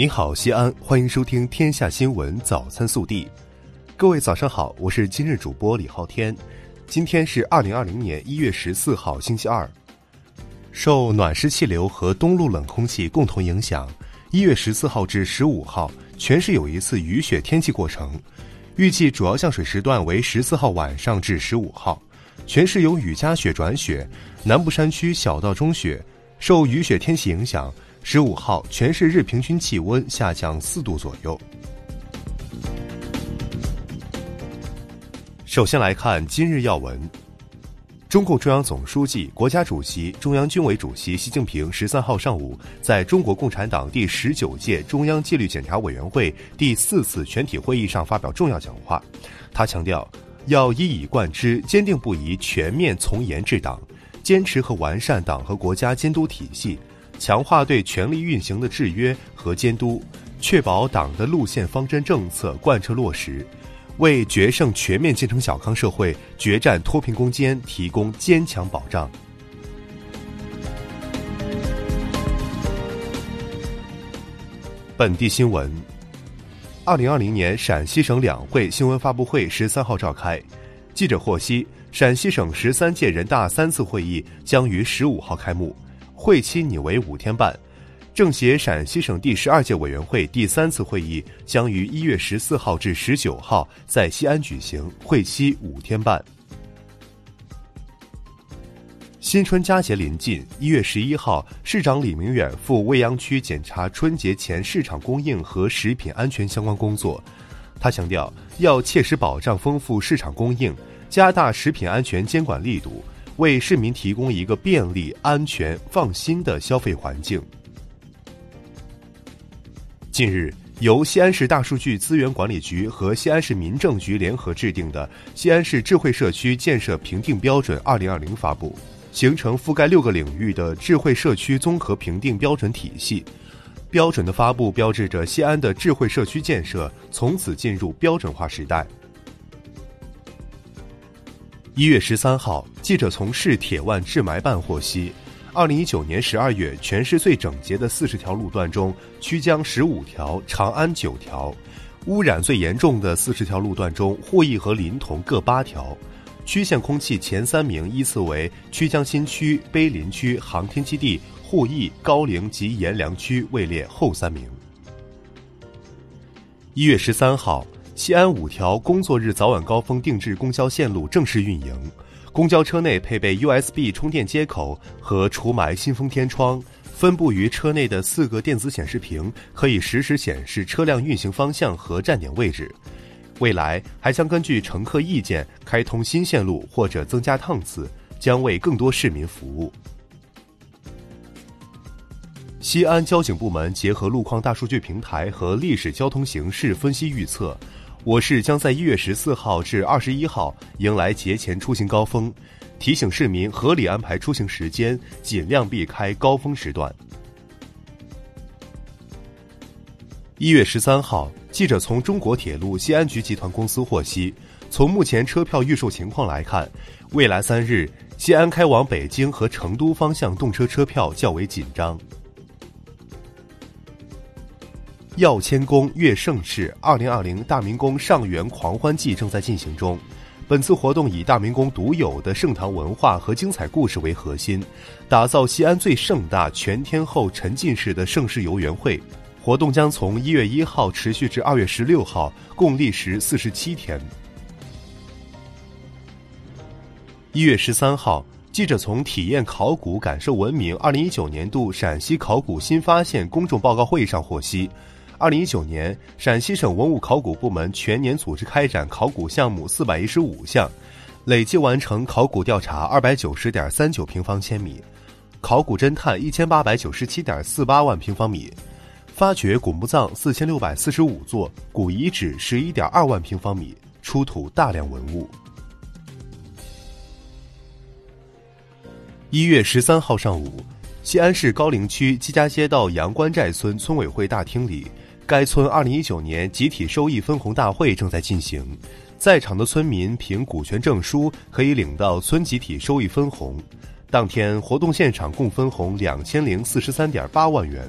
您好，西安，欢迎收听《天下新闻早餐速递》。各位早上好，我是今日主播李昊天。今天是二零二零年一月十四号，星期二。受暖湿气流和东陆冷空气共同影响，一月十四号至十五号，全市有一次雨雪天气过程。预计主要降水时段为十四号晚上至十五号，全市有雨夹雪转雪，南部山区小到中雪。受雨雪天气影响。十五号，全市日平均气温下降四度左右。首先来看今日要闻。中共中央总书记、国家主席、中央军委主席习近平十三号上午在中国共产党第十九届中央纪律检查委员会第四次全体会议上发表重要讲话。他强调，要一以贯之、坚定不移全面从严治党，坚持和完善党和国家监督体系。强化对权力运行的制约和监督，确保党的路线方针政策贯彻落实，为决胜全面建成小康社会、决战脱贫攻坚提供坚强保障。本地新闻：二零二零年陕西省两会新闻发布会十三号召开，记者获悉，陕西省十三届人大三次会议将于十五号开幕。会期拟为五天半，政协陕西省第十二届委员会第三次会议将于一月十四号至十九号在西安举行，会期五天半。新春佳节临近，一月十一号，市长李明远赴未央区检查春节前市场供应和食品安全相关工作。他强调，要切实保障丰富市场供应，加大食品安全监管力度。为市民提供一个便利、安全、放心的消费环境。近日，由西安市大数据资源管理局和西安市民政局联合制定的《西安市智慧社区建设评定标准（二零二零）》发布，形成覆盖六个领域的智慧社区综合评定标准体系。标准的发布标志着西安的智慧社区建设从此进入标准化时代。一月十三号，记者从市铁腕治霾办获悉，二零一九年十二月，全市最整洁的四十条路段中，曲江十五条，长安九条；污染最严重的四十条路段中，鄠邑和临潼各八条。区县空气前三名依次为曲江新区、碑林区、航天基地、鄠邑、高陵及阎良区，位列后三名。一月十三号。西安五条工作日早晚高峰定制公交线路正式运营，公交车内配备 USB 充电接口和除霾新风天窗，分布于车内的四个电子显示屏可以实时显示车辆运行方向和站点位置。未来还将根据乘客意见开通新线路或者增加趟次，将为更多市民服务。西安交警部门结合路况大数据平台和历史交通形势分析预测。我市将在一月十四号至二十一号迎来节前出行高峰，提醒市民合理安排出行时间，尽量避开高峰时段。一月十三号，记者从中国铁路西安局集团公司获悉，从目前车票预售情况来看，未来三日西安开往北京和成都方向动车车票较为紧张。耀谦宫乐盛世二零二零大明宫上元狂欢季正在进行中。本次活动以大明宫独有的盛唐文化和精彩故事为核心，打造西安最盛大全天候沉浸式的盛世游园会。活动将从一月一号持续至二月十六号，共历时四十七天。一月十三号，记者从体验考古、感受文明二零一九年度陕西考古新发现公众报告会上获悉。二零一九年，陕西省文物考古部门全年组织开展考古项目四百一十五项，累计完成考古调查二百九十点三九平方千米，考古侦探一千八百九十七点四八万平方米，发掘古墓葬四千六百四十五座，古遗址十一点二万平方米，出土大量文物。一月十三号上午，西安市高陵区季家街道杨关寨村村委会大厅里。该村二零一九年集体收益分红大会正在进行，在场的村民凭股权证书可以领到村集体收益分红。当天活动现场共分红两千零四十三点八万元。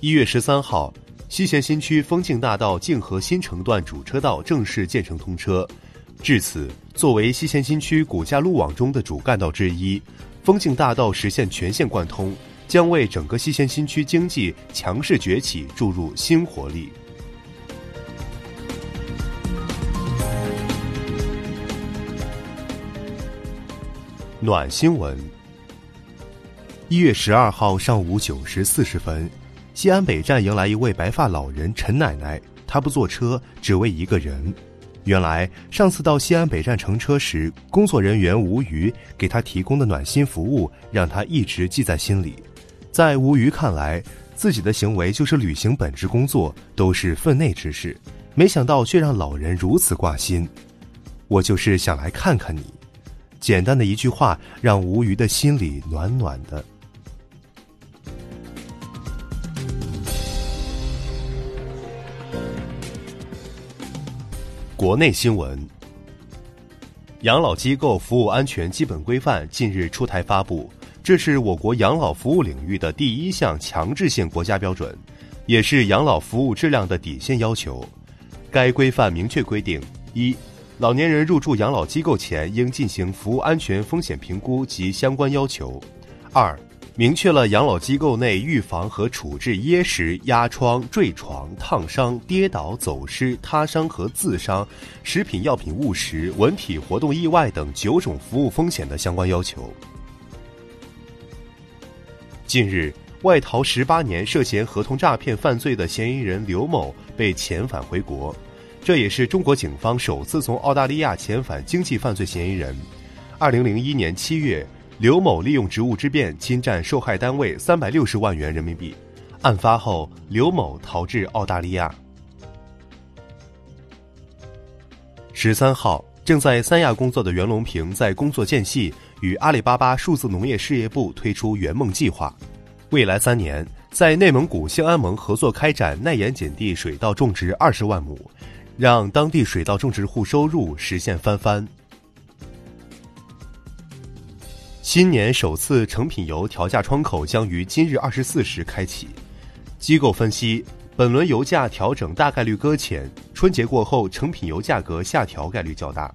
一月十三号，西咸新区丰庆大道泾河新城段主车道正式建成通车。至此，作为西咸新区骨架路网中的主干道之一，丰庆大道实现全线贯通，将为整个西咸新区经济强势崛起注入新活力。暖新闻。一月十二号上午九时四十分，西安北站迎来一位白发老人陈奶奶，她不坐车，只为一个人。原来上次到西安北站乘车时，工作人员吴瑜给她提供的暖心服务，让她一直记在心里。在吴瑜看来，自己的行为就是履行本职工作，都是分内之事，没想到却让老人如此挂心。我就是想来看看你，简单的一句话，让吴瑜的心里暖暖的。国内新闻：养老机构服务安全基本规范近日出台发布，这是我国养老服务领域的第一项强制性国家标准，也是养老服务质量的底线要求。该规范明确规定：一、老年人入住养老机构前应进行服务安全风险评估及相关要求；二、明确了养老机构内预防和处置噎食、压疮、坠床、烫伤、跌倒、走失、他伤和自伤、食品药品误食、文体活动意外等九种服务风险的相关要求。近日，外逃十八年、涉嫌合同诈骗犯罪的嫌疑人刘某被遣返回国，这也是中国警方首次从澳大利亚遣返经济犯罪嫌疑人。二零零一年七月。刘某利用职务之便侵占受害单位三百六十万元人民币，案发后，刘某逃至澳大利亚。十三号，正在三亚工作的袁隆平在工作间隙与阿里巴巴数字农业事业部推出“圆梦计划”，未来三年在内蒙古兴安盟合作开展耐盐碱地水稻种植二十万亩，让当地水稻种植户收入实现翻番。新年首次成品油调价窗口将于今日二十四时开启。机构分析，本轮油价调整大概率搁浅，春节过后成品油价格下调概率较大。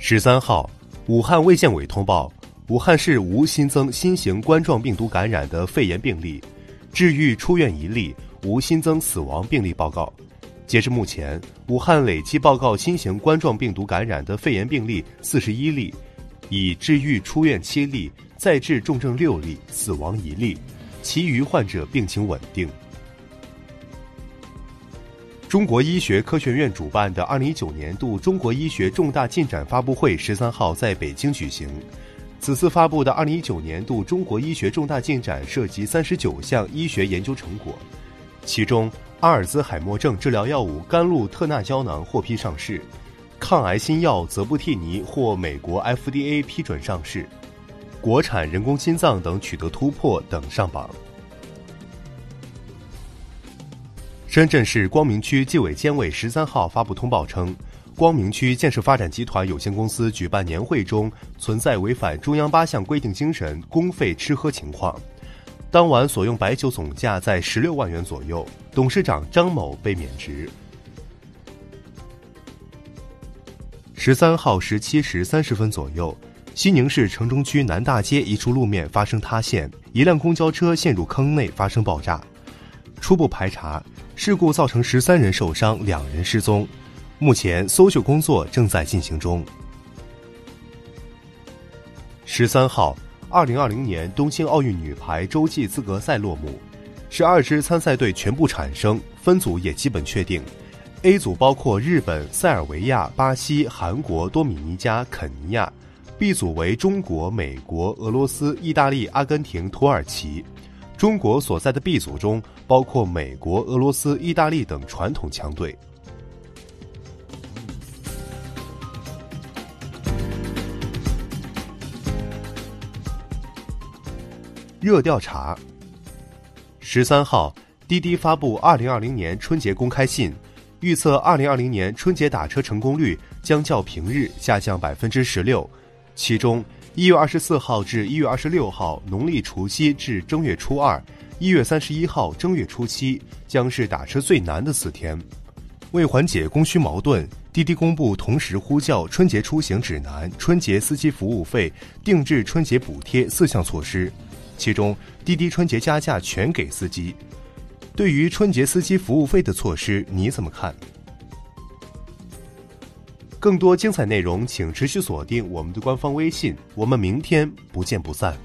十三号，武汉卫健委通报，武汉市无新增新型冠状病毒感染的肺炎病例，治愈出院一例，无新增死亡病例报告。截至目前，武汉累计报告新型冠状病毒感染的肺炎病例四十一例，已治愈出院七例，再治重症六例，死亡一例，其余患者病情稳定。中国医学科学院主办的二零一九年度中国医学重大进展发布会十三号在北京举行。此次发布的二零一九年度中国医学重大进展涉及三十九项医学研究成果，其中。阿尔兹海默症治疗药物甘露特钠胶囊获批上市，抗癌新药泽布替尼获美国 FDA 批准上市，国产人工心脏等取得突破等上榜。深圳市光明区纪委监委十三号发布通报称，光明区建设发展集团有限公司举办年会中存在违反中央八项规定精神公费吃喝情况。当晚所用白酒总价在十六万元左右，董事长张某被免职。十三号十七时三十分左右，西宁市城中区南大街一处路面发生塌陷，一辆公交车陷入坑内发生爆炸。初步排查，事故造成十三人受伤，两人失踪，目前搜救工作正在进行中。十三号。二零二零年东京奥运女排洲际资格赛落幕，十二支参赛队全部产生，分组也基本确定。A 组包括日本、塞尔维亚、巴西、韩国、多米尼加、肯尼亚；B 组为中国、美国、俄罗斯、意大利、阿根廷、土耳其。中国所在的 B 组中包括美国、俄罗斯、意大利等传统强队。热调查。十三号，滴滴发布二零二零年春节公开信，预测二零二零年春节打车成功率将较平日下降百分之十六。其中，一月二十四号至一月二十六号，农历除夕至正月初二，一月三十一号正月初七，将是打车最难的四天。为缓解供需矛盾，滴滴公布同时呼叫春节出行指南、春节司机服务费、定制春节补贴四项措施，其中滴滴春节加价全给司机。对于春节司机服务费的措施，你怎么看？更多精彩内容，请持续锁定我们的官方微信。我们明天不见不散。